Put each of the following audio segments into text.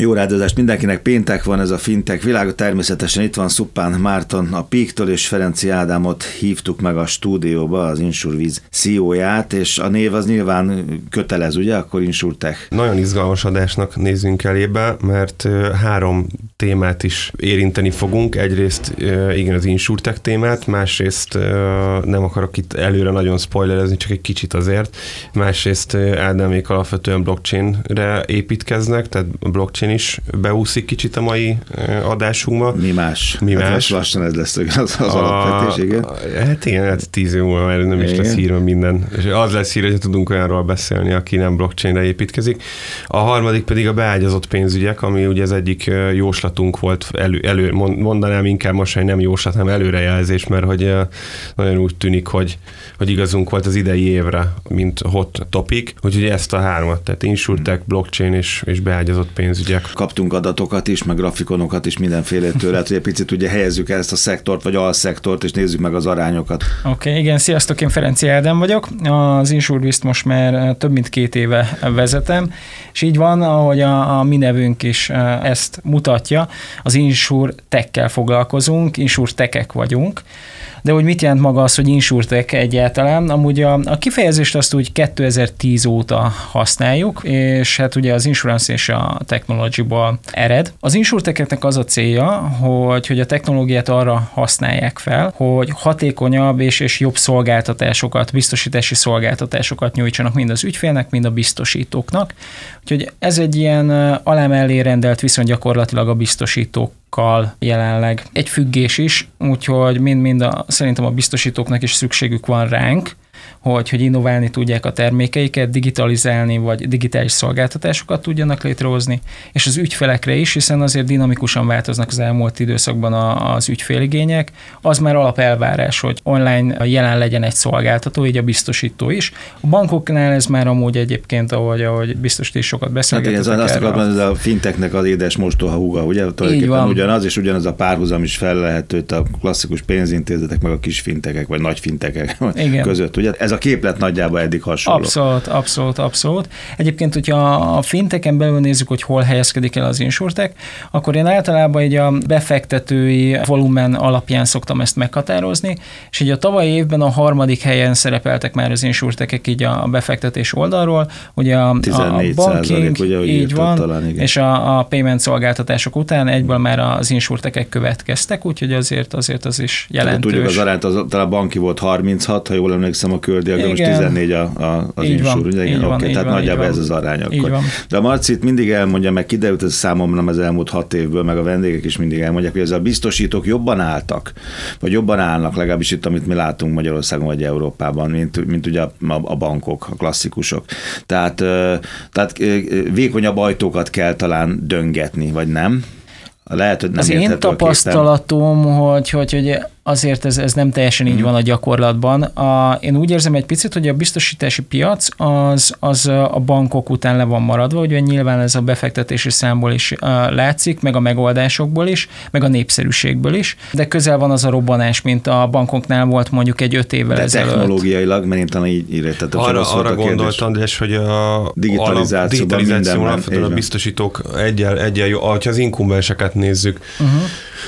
Jó rádiózást mindenkinek, péntek van ez a fintek világa, természetesen itt van Szupán Márton a Píktől, és Ferenci Ádámot hívtuk meg a stúdióba, az Insurvíz CEO-ját, és a név az nyilván kötelez, ugye, akkor Insurtech. Nagyon izgalmas adásnak nézzünk elébe, mert három témát is érinteni fogunk. Egyrészt igen, az Insurtech témát, másrészt nem akarok itt előre nagyon spoilerezni, csak egy kicsit azért. Másrészt Ádámék alapvetően blockchainre építkeznek, tehát blockchain is beúszik kicsit a mai adásunkba. Mi más? Mi hát más? Lassan ez lesz az, az a, alapvetés, igen. Hát igen, hát tíz év múlva már nem is lesz hírva minden. És az lesz hír, hogy tudunk olyanról beszélni, aki nem blockchainre építkezik. A harmadik pedig a beágyazott pénzügyek, ami ugye az egyik jóslatunk volt, elő, elő mondanám inkább most, hogy nem jóslat, hanem előrejelzés, mert hogy nagyon úgy tűnik, hogy, hogy igazunk volt az idei évre, mint hot topic, úgyhogy ezt a hármat, tehát insurtech, blockchain és, és beágyazott pénzügyek tudják. Kaptunk adatokat is, meg grafikonokat is mindenféle tőle, hogy egy picit ugye helyezzük el ezt a szektort, vagy alszektort, és nézzük meg az arányokat. Oké, okay, igen, sziasztok, én Ferenci Ádám vagyok. Az Insurvist most már eh, több mint két éve vezetem, és így van, ahogy a, a mi nevünk is eh, ezt mutatja, az Insur tekkel foglalkozunk, Insur tekek vagyunk, de hogy mit jelent maga az, hogy insurtech egyáltalán? Amúgy a, a kifejezést azt úgy 2010 óta használjuk, és hát ugye az insurance és a technology-ból ered. Az insurtekeknek az a célja, hogy, hogy a technológiát arra használják fel, hogy hatékonyabb és, és jobb szolgáltatásokat, biztosítási szolgáltatásokat nyújtsanak mind az ügyfélnek, mind a biztosítóknak. Úgyhogy ez egy ilyen alá mellé rendelt viszont gyakorlatilag a biztosítók kal jelenleg egy függés is, úgyhogy mind-mind a, szerintem a biztosítóknak is szükségük van ránk, hogy, hogy innoválni tudják a termékeiket, digitalizálni, vagy digitális szolgáltatásokat tudjanak létrehozni, és az ügyfelekre is, hiszen azért dinamikusan változnak az elmúlt időszakban a, az ügyféligények. Az már alapelvárás, hogy online jelen legyen egy szolgáltató, így a biztosító is. A bankoknál ez már amúgy egyébként, ahogy, ahogy biztos is sokat beszélgetünk. Hát igen, azt akarom, ez a finteknek az édes mostoha húga, ugye? Tulajdonképpen ugyanaz, és ugyanaz a párhuzam is fel lehetőt a klasszikus pénzintézetek, meg a kis fintekek, vagy nagy fintekek igen. között, ugye? Ez a képlet nagyjából eddig hasonló. Abszolút, abszolút, abszolút. Egyébként, hogyha a finteken belül nézzük, hogy hol helyezkedik el az insurtek, akkor én általában egy a befektetői volumen alapján szoktam ezt meghatározni, és így a tavalyi évben a harmadik helyen szerepeltek már az insurtekek így a befektetés oldalról, ugye a, a banking, ugye, így van, talán, igen. és a, a payment szolgáltatások után egyből már az insurtekek következtek, úgyhogy azért azért az is jelentős. tudjuk az arányt, az, talán a banki volt 36, ha jól emlékszem a kördiagram, most 14 a, a, az így insúr, ugye? Igen, oké, tehát van, nagyjából ez az arány akkor. De a Marcit mindig elmondja, meg kiderült ez számomra az elmúlt hat évből, meg a vendégek is mindig elmondják, hogy ez a biztosítók jobban álltak, vagy jobban állnak, legalábbis itt, amit mi látunk Magyarországon vagy Európában, mint, mint ugye a, a bankok, a klasszikusok. Tehát, tehát vékonyabb ajtókat kell talán döngetni, vagy nem? Lehet, hogy nem Az én tapasztalatom, hogy, hogy, hogy azért ez, ez nem teljesen így mm. van a gyakorlatban. A, én úgy érzem egy picit, hogy a biztosítási piac az, az a bankok után le van maradva, ugye nyilván ez a befektetési számból is uh, látszik, meg a megoldásokból is, meg a népszerűségből is, de közel van az a robbanás, mint a bankoknál volt mondjuk egy öt évvel de ezelőtt. technológiailag, mert én talán így írtam. Arra, arra gondoltam, de hogy a digitalizációban digitalizáció alapvetően a biztosítók egyel, egyel jó, ha az inkumbenseket nézzük, uh-huh.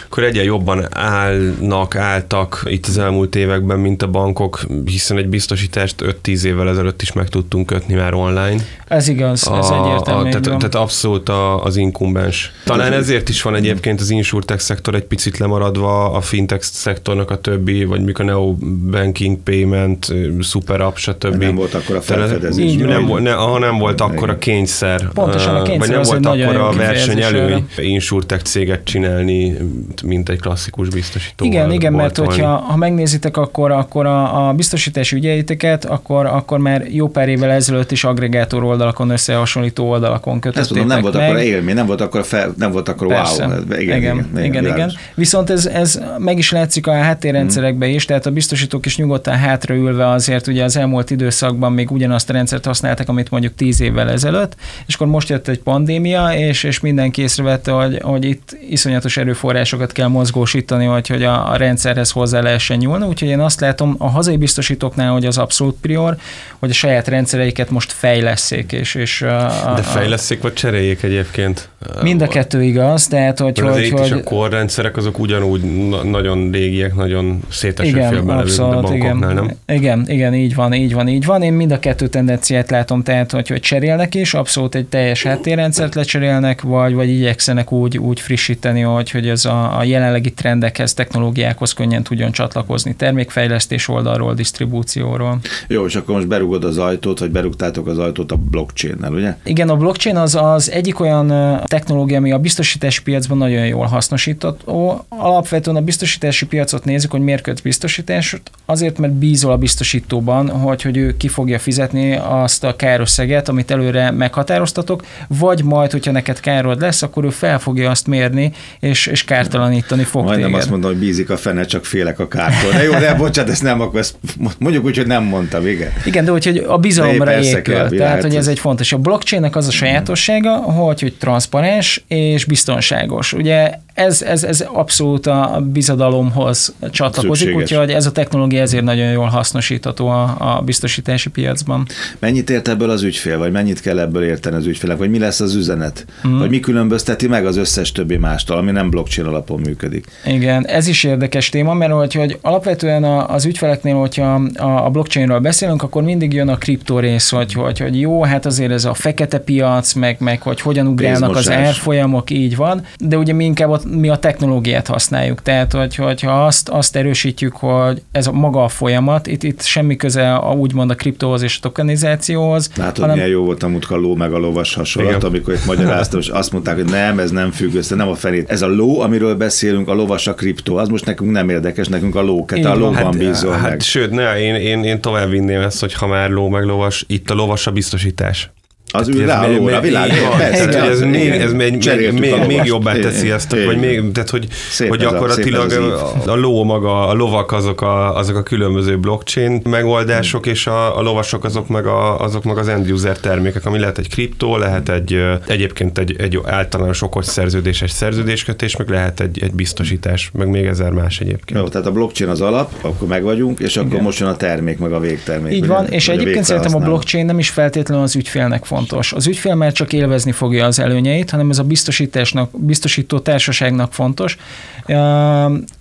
akkor egyel jobban állnak, álltak itt az elmúlt években, mint a bankok, hiszen egy biztosítást 5-10 évvel ezelőtt is meg tudtunk kötni már online. Ez igaz, a, ez egyértelmű. A, tehát, tehát abszolút a, az inkumbens. Talán ezért is van egyébként az insurtech szektor egy picit lemaradva a fintech szektornak a többi, vagy mikor a neo banking payment, super app, stb. Nem volt akkor a felfedezés. Nem, nem, ne, ha nem volt akkor a kényszer. Pontosan a kényszer Vagy nem volt akkor a verseny előny insurtech céget csinálni, mint egy klasszikus biztosító. Igen, igen, mert hogyha ha megnézitek, akkor, akkor a, a biztosítási ügyeiteket, akkor, akkor már jó pár évvel ezelőtt is agregátor oldalakon, összehasonlító oldalakon kötöttétek Ezt tudom, nem volt meg. akkor élmény, nem volt akkor, fel, nem volt akkor Persze. wow. Igen, igen, igen. igen, igen, igen. Viszont ez, ez meg is látszik a háttérrendszerekben is, tehát a biztosítók is nyugodtan hátraülve azért ugye az elmúlt időszakban még ugyanazt a rendszert használtak, amit mondjuk tíz évvel ezelőtt, és akkor most jött egy pandémia, és, és mindenki észrevette, hogy, hogy itt iszonyatos erőforrások forrásokat kell mozgósítani, hogy, hogy a, a rendszerhez hozzá lehessen nyúlni. Úgyhogy én azt látom a hazai biztosítóknál, hogy az abszolút prior, hogy a saját rendszereiket most fejleszék. És, és a, De fejleszék vagy cseréljék egyébként? Mind a kettő igaz, tehát hogy... Mert hogy, hogy is a korrendszerek azok ugyanúgy na- nagyon régiek, nagyon széteső igen, abszolút, igen, nem? Igen, igen, így van, így van, így van. Én mind a kettő tendenciát látom, tehát hogy, hogy cserélnek is, abszolút egy teljes háttérrendszert lecserélnek, vagy, vagy igyekszenek úgy, úgy frissíteni, hogy, hogy ez a, a jelenlegi trendekhez, technológiákhoz könnyen tudjon csatlakozni termékfejlesztés oldalról, disztribúcióról. Jó, és akkor most berugod az ajtót, vagy berúgtátok az ajtót a blockchain-nel, ugye? Igen, a blockchain az, az egyik olyan technológia, ami a biztosítási piacban nagyon jól hasznosítható. Alapvetően a biztosítási piacot nézzük, hogy miért köt biztosítást, azért, mert bízol a biztosítóban, hogy, hogy ő ki fogja fizetni azt a kárösszeget, amit előre meghatároztatok, vagy majd, hogyha neked károd lesz, akkor ő fel fogja azt mérni, és, és kártalanítani fog Majdnem téged. azt mondom, hogy bízik a fene, csak félek a kártól. De jó, de bocsánat, ezt nem, akkor ezt mondjuk úgy, hogy nem mondtam, igen. Igen, de hogy a bizalomra épül. Tehát, hogy ez egy fontos. A blockchainnek az a sajátossága, hogy, hogy transzparens és biztonságos. Ugye ez, ez, ez abszolút a bizadalomhoz csatlakozik, Szükséges. úgyhogy ez a technológia ezért nagyon jól hasznosítható a, a biztosítási piacban. Mennyit ért ebből az ügyfél, vagy mennyit kell ebből érteni az ügyfélek, vagy mi lesz az üzenet? Mm. Vagy mi különbözteti meg az összes többi mástól, ami nem blockchain alapon működik? Igen, ez is érdekes téma, mert hogy, hogy alapvetően az ügyfeleknél, hogyha a blockchainről beszélünk, akkor mindig jön a kriptó rész, hogy, hogy, hogy jó, hát azért ez a fekete piac, meg, meg hogy hogyan ugrálnak az árfolyamok, így van, de ugye mi inkább mi a technológiát használjuk. Tehát, hogy, hogyha azt, azt erősítjük, hogy ez a maga a folyamat, itt, itt semmi köze a, úgymond a kriptóhoz és a tokenizációhoz. Látod, hanem... milyen jó volt a mutka ló meg a lovas hasonlat, Igen. amikor itt magyaráztam, és azt mondták, hogy nem, ez nem függ össze, nem a felét. Ez a ló, amiről beszélünk, a lovas a kriptó, az most nekünk nem érdekes, nekünk a ló, a lóban hát, bízol hát, meg. Sőt, ne, én, én, én tovább vinném ezt, hogy ha már ló meg lovas, itt a lovas a biztosítás. Az ül rá a világ. Ez, még, ez még, még, még, még jobbá teszi ezt, vagy még, tehát hogy, hogy gyakorlatilag a, a ló maga, a lovak azok a, azok a különböző blockchain megoldások, és a, a lovasok azok meg, a, azok meg az end user termékek, ami lehet egy kriptó, lehet egy egyébként egy, egy általános okos szerződéses szerződéskötés, meg lehet egy, egy biztosítás, meg még ezer más egyébként. Jó, tehát a blockchain az alap, akkor meg vagyunk, és akkor Igen. most jön a termék, meg a végtermék. Így van, és egyébként szerintem a blockchain nem is feltétlenül az ügyfélnek fontos fontos. Az ügyfél már csak élvezni fogja az előnyeit, hanem ez a biztosításnak, biztosító társaságnak fontos,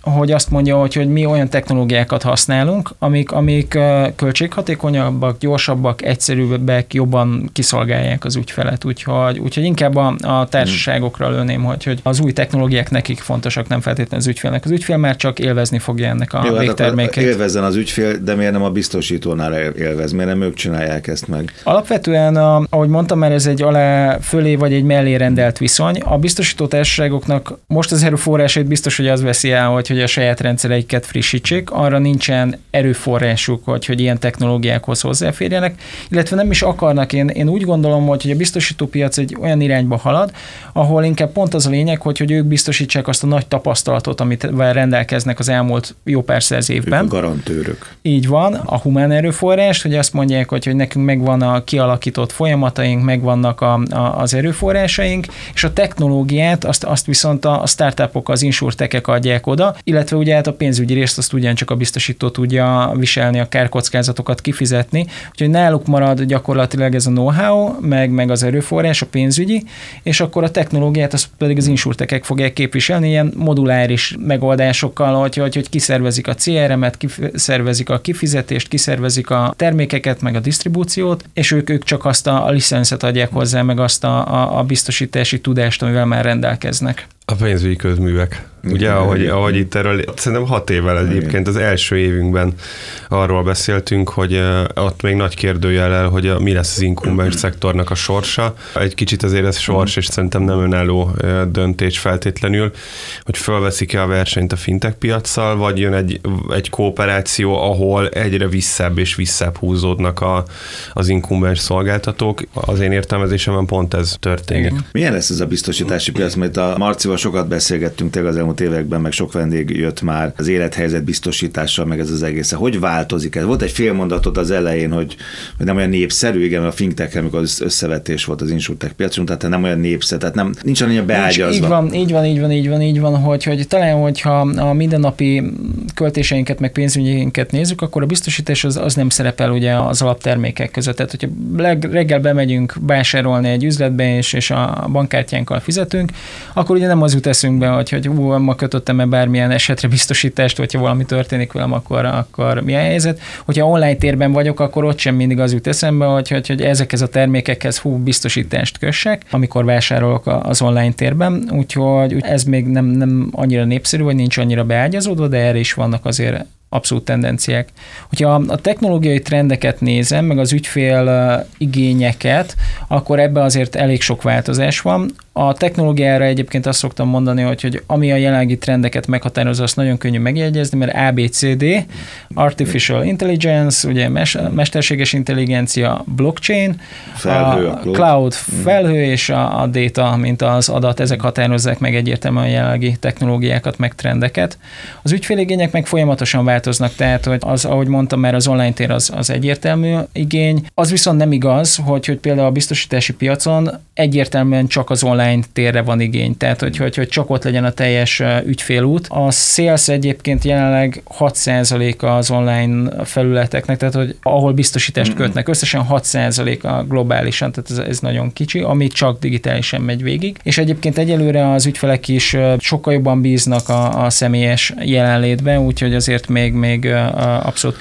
hogy azt mondja, hogy, hogy mi olyan technológiákat használunk, amik, amik költséghatékonyabbak, gyorsabbak, egyszerűbbek, jobban kiszolgálják az ügyfelet. Úgyhogy, úgyhogy inkább a, a társaságokra lőném, hogy, hogy az új technológiák nekik fontosak, nem feltétlenül az ügyfélnek. Az ügyfél már csak élvezni fogja ennek a Jó, végterméket. Hát élvezzen az ügyfél, de miért nem a biztosítónál élvez? Miért nem ők csinálják ezt meg? Alapvetően, ahogy mondtam, mert ez egy alá fölé vagy egy mellé rendelt viszony. A biztosító társaságoknak most az erőforrásait biztos, hogy az veszi el, hogy, hogy a saját rendszereiket frissítsék. Arra nincsen erőforrásuk, hogy, hogy ilyen technológiákhoz hozzáférjenek, illetve nem is akarnak. Én, én úgy gondolom, hogy, hogy a biztosítópiac egy olyan irányba halad, ahol inkább pont az a lényeg, hogy, hogy ők biztosítsák azt a nagy tapasztalatot, amit rendelkeznek az elmúlt jó pár száz évben. Ők a garantőrök. Így van, a humán erőforrás, hogy azt mondják, hogy, hogy nekünk megvan a kialakított folyamataink, meg megvannak a, a, az erőforrásaink, és a technológiát azt, azt viszont a, a startupok, az insurtekek adják oda, illetve ugye hát a pénzügyi részt azt ugyancsak a biztosító tudja viselni, a kárkockázatokat kifizetni, úgyhogy náluk marad gyakorlatilag ez a know-how, meg, meg az erőforrás, a pénzügyi, és akkor a technológiát azt pedig az insurtekek fogják képviselni, ilyen moduláris megoldásokkal, hogy, hogy, hogy kiszervezik a CRM-et, kiszervezik a kifizetést, kiszervezik a termékeket, meg a disztribúciót, és ők, ők csak azt a, a licenszet adják hozzá, meg azt a, a, a biztosítási tudást, amivel már rendelkeznek. A pénzügyi közművek. Ugye, ahogy, ahogy itt erről, szerintem hat évvel egyébként az első évünkben arról beszéltünk, hogy ott még nagy kérdőjel hogy mi lesz az inkumbens szektornak a sorsa. Egy kicsit azért ez sors, és szerintem nem önálló döntés feltétlenül, hogy fölveszik-e a versenyt a fintech piacsal, vagy jön egy, egy kooperáció, ahol egyre visszább és visszább húzódnak a, az inkumbens szolgáltatók. Az én értelmezésemben pont ez történik. Milyen lesz ez a biztosítási piac, mert a Marcival sokat beszélgettünk tényleg az elmúlt években, meg sok vendég jött már az élethelyzet biztosítással, meg ez az egész. Hogy változik ez? Volt egy fél mondatot az elején, hogy, hogy nem olyan népszerű, igen, a fintech amikor az összevetés volt az insurtech piacon, tehát nem olyan népszerű, tehát nem, nincs annyira beágyazva. Így van, így van, így van, így van, így van, hogy, hogy talán, hogyha a mindennapi költéseinket, meg pénzügyeinket nézzük, akkor a biztosítás az, az nem szerepel ugye az alaptermékek között. Tehát, hogyha reggel bemegyünk vásárolni egy üzletbe, és, és a bankkártyánkkal fizetünk, akkor ugye nem az jut eszünkbe, hogy, hogy ú, ma kötöttem-e bármilyen esetre biztosítást, hogyha valami történik velem, akkor, akkor mi a helyzet. Hogyha online térben vagyok, akkor ott sem mindig az jut eszembe, hogy, hogy, hogy ezekhez a termékekhez hú, biztosítást kössek, amikor vásárolok az online térben, úgyhogy ez még nem, nem annyira népszerű, vagy nincs annyira beágyazódva, de erre is vannak azért abszolút tendenciák. Hogyha a technológiai trendeket nézem, meg az ügyfél igényeket, akkor ebbe azért elég sok változás van. A technológiára egyébként azt szoktam mondani, hogy, hogy ami a jelenlegi trendeket meghatározza, azt nagyon könnyű megjegyezni, mert ABCD, Artificial Intelligence, ugye mesterséges intelligencia, blockchain, felhő, a cloud, felhő és a, a data, mint az adat, ezek határozzák meg egyértelműen a jelenlegi technológiákat, meg trendeket. Az ügyféligények meg folyamatosan változnak, tehát hogy az, ahogy mondtam, mert az online tér az, az egyértelmű igény. Az viszont nem igaz, hogy, hogy például a biztosítási piacon egyértelműen csak az online online térre van igény, tehát hogy, hogy, hogy csak ott legyen a teljes ügyfélút. A sales egyébként jelenleg 6% az online felületeknek, tehát hogy ahol biztosítást kötnek, összesen 6% a globálisan, tehát ez, ez nagyon kicsi, ami csak digitálisan megy végig. És egyébként egyelőre az ügyfelek is sokkal jobban bíznak a, a személyes jelenlétben, úgyhogy azért még, még abszolút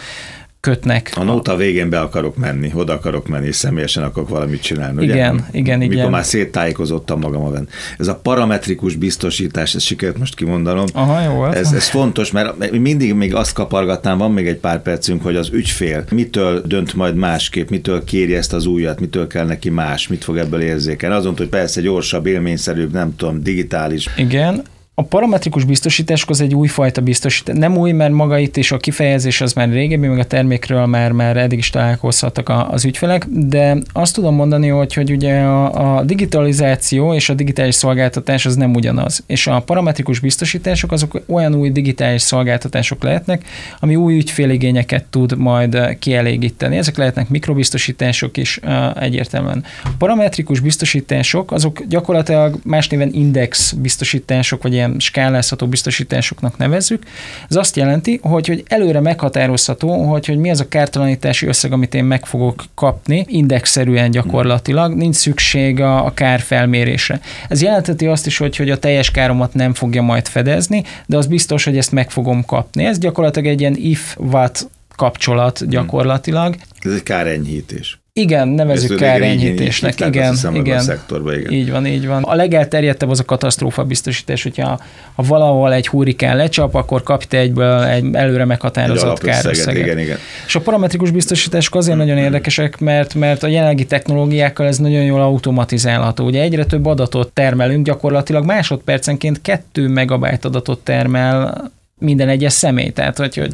kötnek. A nóta végén be akarok menni, oda akarok menni, és személyesen akarok valamit csinálni. Ugye? Igen, igen, Mikor igen. már széttájékozottam magam a Ez a parametrikus biztosítás, ez sikerült most kimondanom. Aha, jó. Ez, ez fontos, mert mindig még azt kapargatnám, van még egy pár percünk, hogy az ügyfél mitől dönt majd másképp, mitől kéri ezt az újat, mitől kell neki más, mit fog ebből érzékelni. Azon, hogy persze gyorsabb, élményszerűbb, nem tudom, digitális. Igen, a parametrikus biztosítás az egy újfajta biztosítás. Nem új, mert maga itt is a kifejezés az már régebbi, meg a termékről már, már eddig is találkozhattak az ügyfelek, de azt tudom mondani, hogy, hogy ugye a, a digitalizáció és a digitális szolgáltatás az nem ugyanaz. És a parametrikus biztosítások azok olyan új digitális szolgáltatások lehetnek, ami új ügyféligényeket tud majd kielégíteni. Ezek lehetnek mikrobiztosítások is egyértelműen. A parametrikus biztosítások azok gyakorlatilag más néven index biztosítások, vagy ilyen skálázható biztosításoknak nevezzük. Ez azt jelenti, hogy, hogy előre meghatározható, hogy, hogy mi az a kártalanítási összeg, amit én meg fogok kapni, indexszerűen gyakorlatilag, nincs szükség a, a kár felmérésre. Ez jelenteti azt is, hogy, hogy a teljes káromat nem fogja majd fedezni, de az biztos, hogy ezt meg fogom kapni. Ez gyakorlatilag egy ilyen if-what kapcsolat gyakorlatilag. Ez egy kárenyhítés. Igen, nevezük kárenyhítésnek. Igen, igen. A szektorba, igen. Így van, így van. A legelterjedtebb az a katasztrófa biztosítás, hogyha ha valahol egy hurikán lecsap, akkor kap te egyből egy előre meghatározott kárösszeget. Igen, igen. És a parametrikus biztosítások azért nagyon érdekesek, mert, mert a jelenlegi technológiákkal ez nagyon jól automatizálható. Ugye egyre több adatot termelünk, gyakorlatilag másodpercenként 2 megabyte adatot termel minden egyes személy. Tehát, hogy, hogy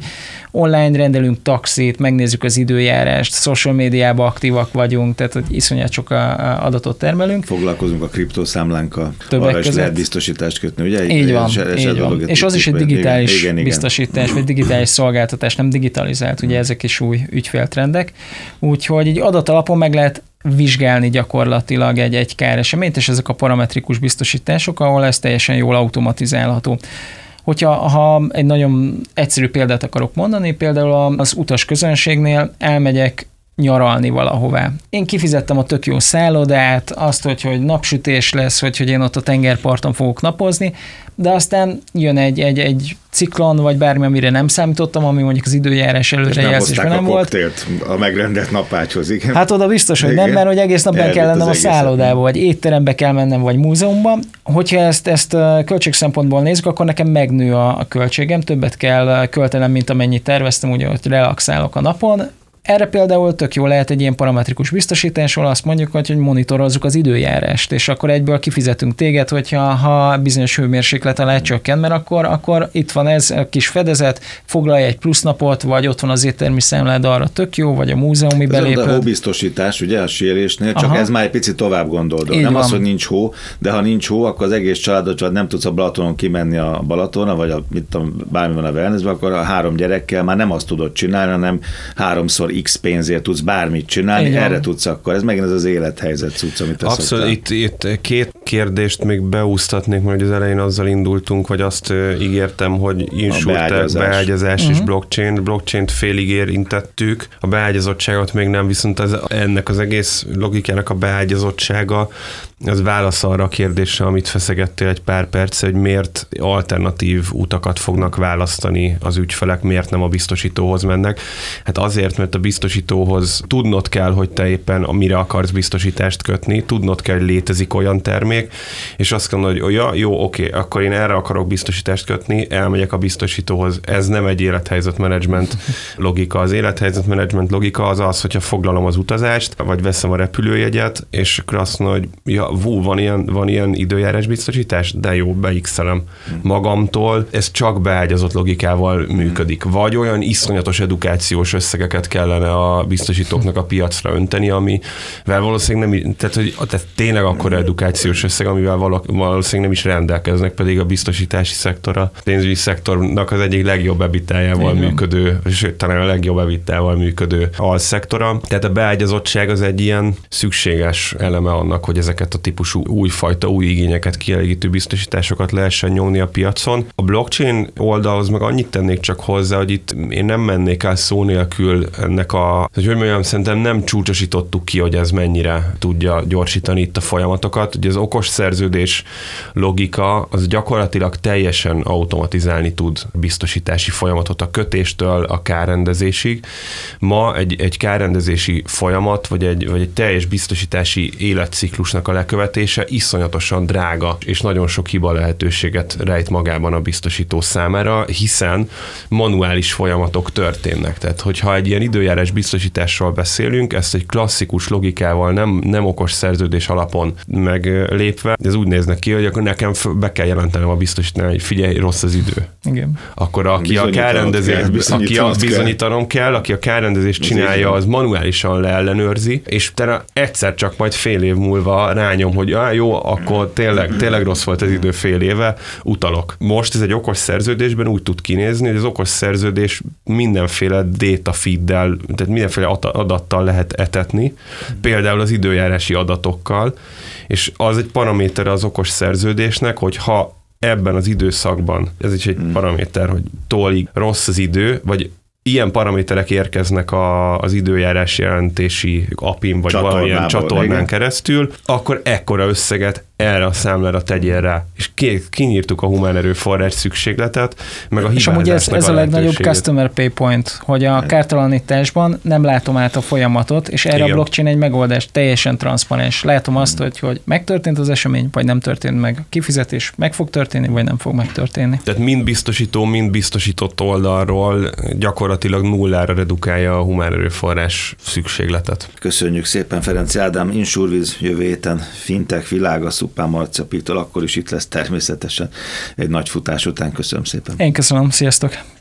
online rendelünk taxit, megnézzük az időjárást, social médiában aktívak vagyunk, tehát hogy iszonyat sok adatot termelünk. Foglalkozunk a kriptoszámlánkkal, Többek arra is lehet biztosítást kötni, ugye? Így van, és, így van. és az is egy digitális igen, igen, biztosítás, vagy digitális szolgáltatás, nem digitalizált, ugye ezek is új ügyféltrendek. Úgyhogy egy adatalapon meg lehet vizsgálni gyakorlatilag egy, egy káreseményt, és ezek a parametrikus biztosítások, ahol ez teljesen jól automatizálható. Hogyha ha egy nagyon egyszerű példát akarok mondani, például az utas közönségnél elmegyek nyaralni valahová. Én kifizettem a tök jó szállodát, azt, hogy, hogy napsütés lesz, hogy, hogy én ott a tengerparton fogok napozni, de aztán jön egy, egy, egy ciklon, vagy bármi, amire nem számítottam, ami mondjuk az időjárás előrejelzésben nem, nem volt. a megrendelt napácshoz, igen. Hát oda biztos, hogy igen. nem, mert hogy egész nap ben kell lennem a szállodába, vagy étterembe kell mennem, vagy múzeumban. Hogyha ezt, ezt költség szempontból nézzük, akkor nekem megnő a, a költségem, többet kell költenem, mint amennyit terveztem, ugye, hogy relaxálok a napon, Erre például tök jó lehet egy ilyen parametrikus biztosításról azt mondjuk, hogy, hogy monitorozzuk az időjárást, és akkor egyből kifizetünk téged, hogyha ha bizonyos hőmérséklet alá csökken, mert akkor, akkor itt van ez a kis fedezet, foglalj egy plusz napot, vagy ott van az éttermi számlád arra tök jó, vagy a múzeumi belépőd. Ez a hóbiztosítás, ugye a sérésnél, csak Aha. ez már egy picit tovább gondolod. Nem van. az, hogy nincs hó, de ha nincs hó, akkor az egész családot, vagy nem tudsz a Balatonon kimenni a Balatona, vagy a, mit tudom, bármi van a wellnessben, akkor a három gyerekkel már nem azt tudod csinálni, hanem háromszor x pénzért tudsz bármit csinálni, Igen. erre tudsz akkor. Ez megint ez az élethelyzet cucc, amit Abszolút, itt, itt két kérdést még beúsztatnék, mert az elején azzal indultunk, vagy azt ígértem, hogy insurtech, beágyazás, beágyazás uh-huh. és mhm. blockchain. Blockchain-t félig érintettük, a beágyazottságot még nem, viszont ez, ennek az egész logikának a beágyazottsága az válasz arra a kérdésre, amit feszegettél egy pár perc, hogy miért alternatív utakat fognak választani az ügyfelek, miért nem a biztosítóhoz mennek. Hát azért, mert a biztosítóhoz tudnod kell, hogy te éppen mire akarsz biztosítást kötni, tudnod kell, hogy létezik olyan termék, és azt mondod, hogy ja, jó, oké, akkor én erre akarok biztosítást kötni, elmegyek a biztosítóhoz. Ez nem egy élethelyzetmenedzsment logika. Az élethelyzetmenedzsment logika az az, hogyha foglalom az utazást, vagy veszem a repülőjegyet, és akkor azt mondom, hogy ja, vú, van ilyen, van ilyen időjárás biztosítás? De jó, beixelem magamtól. Ez csak beágyazott logikával működik. Vagy olyan iszonyatos edukációs összegeket kellene a biztosítóknak a piacra önteni, amivel valószínűleg nem, tehát, hogy, tehát tényleg akkor edukációs összeg, amivel valószínűleg nem is rendelkeznek, pedig a biztosítási szektor, a pénzügyi szektornak az egyik legjobb ebitájával működő, sőt, talán a legjobb ebitájával működő alszektora. Tehát a beágyazottság az egy ilyen szükséges eleme annak, hogy ezeket a típusú újfajta, új igényeket kielégítő biztosításokat lehessen nyomni a piacon. A blockchain oldalhoz meg annyit tennék csak hozzá, hogy itt én nem mennék el szó nélkül ennek a, hogy hogy mondjam, szerintem nem csúcsosítottuk ki, hogy ez mennyire tudja gyorsítani itt a folyamatokat. Ugye az okos szerződés logika az gyakorlatilag teljesen automatizálni tud biztosítási folyamatot a kötéstől a kárrendezésig. Ma egy, egy kárrendezési folyamat, vagy egy, vagy egy teljes biztosítási életciklusnak a lekövetése iszonyatosan drága, és nagyon sok hiba lehetőséget rejt magában a biztosító számára, hiszen manuális folyamatok történnek. Tehát, hogyha egy ilyen időjárás biztosításról beszélünk, ezt egy klasszikus logikával, nem, nem okos szerződés alapon meglépve, ez úgy néznek ki, hogy akkor nekem be kell jelentenem a biztosítani, hogy figyelj, rossz az idő. Igen. Akkor aki a kárrendezést, aki a bizonyítanom kell. aki a kárrendezést csinálja, az manuálisan leellenőrzi, és te egyszer csak majd fél év múlva rányom, hogy á, jó, akkor tényleg, tényleg rossz volt az idő fél éve, utalok. Most ez egy okos szerződésben úgy tud kinézni, hogy az okos szerződés mindenféle data feeddel, tehát mindenféle adattal lehet etetni, például az időjárási adatokkal, és az egy paraméter az okos szerződésnek, hogy ha ebben az időszakban, ez is egy hmm. paraméter, hogy tólig rossz az idő, vagy ilyen paraméterek érkeznek a, az időjárás jelentési apin, vagy valamilyen csatornán igen. keresztül, akkor ekkora összeget erre a számlára tegyél rá. És kinyírtuk a humán erőforrás szükségletet, meg a És amúgy ez, ez a, a legnagyobb customer pay point, hogy a kártalanításban nem látom át a folyamatot, és erre Igen. a blockchain egy megoldás teljesen transzparens. Látom azt, hogy, hogy megtörtént az esemény, vagy nem történt meg. A kifizetés meg fog történni, vagy nem fog megtörténni. Tehát mind biztosító, mind biztosított oldalról gyakorlatilag nullára redukálja a humán erőforrás szükségletet. Köszönjük szépen Ferenc Ádám, Insurviz jövő héten fintech világa Szupán Marcia akkor is itt lesz természetesen egy nagy futás után. Köszönöm szépen. Én köszönöm, sziasztok!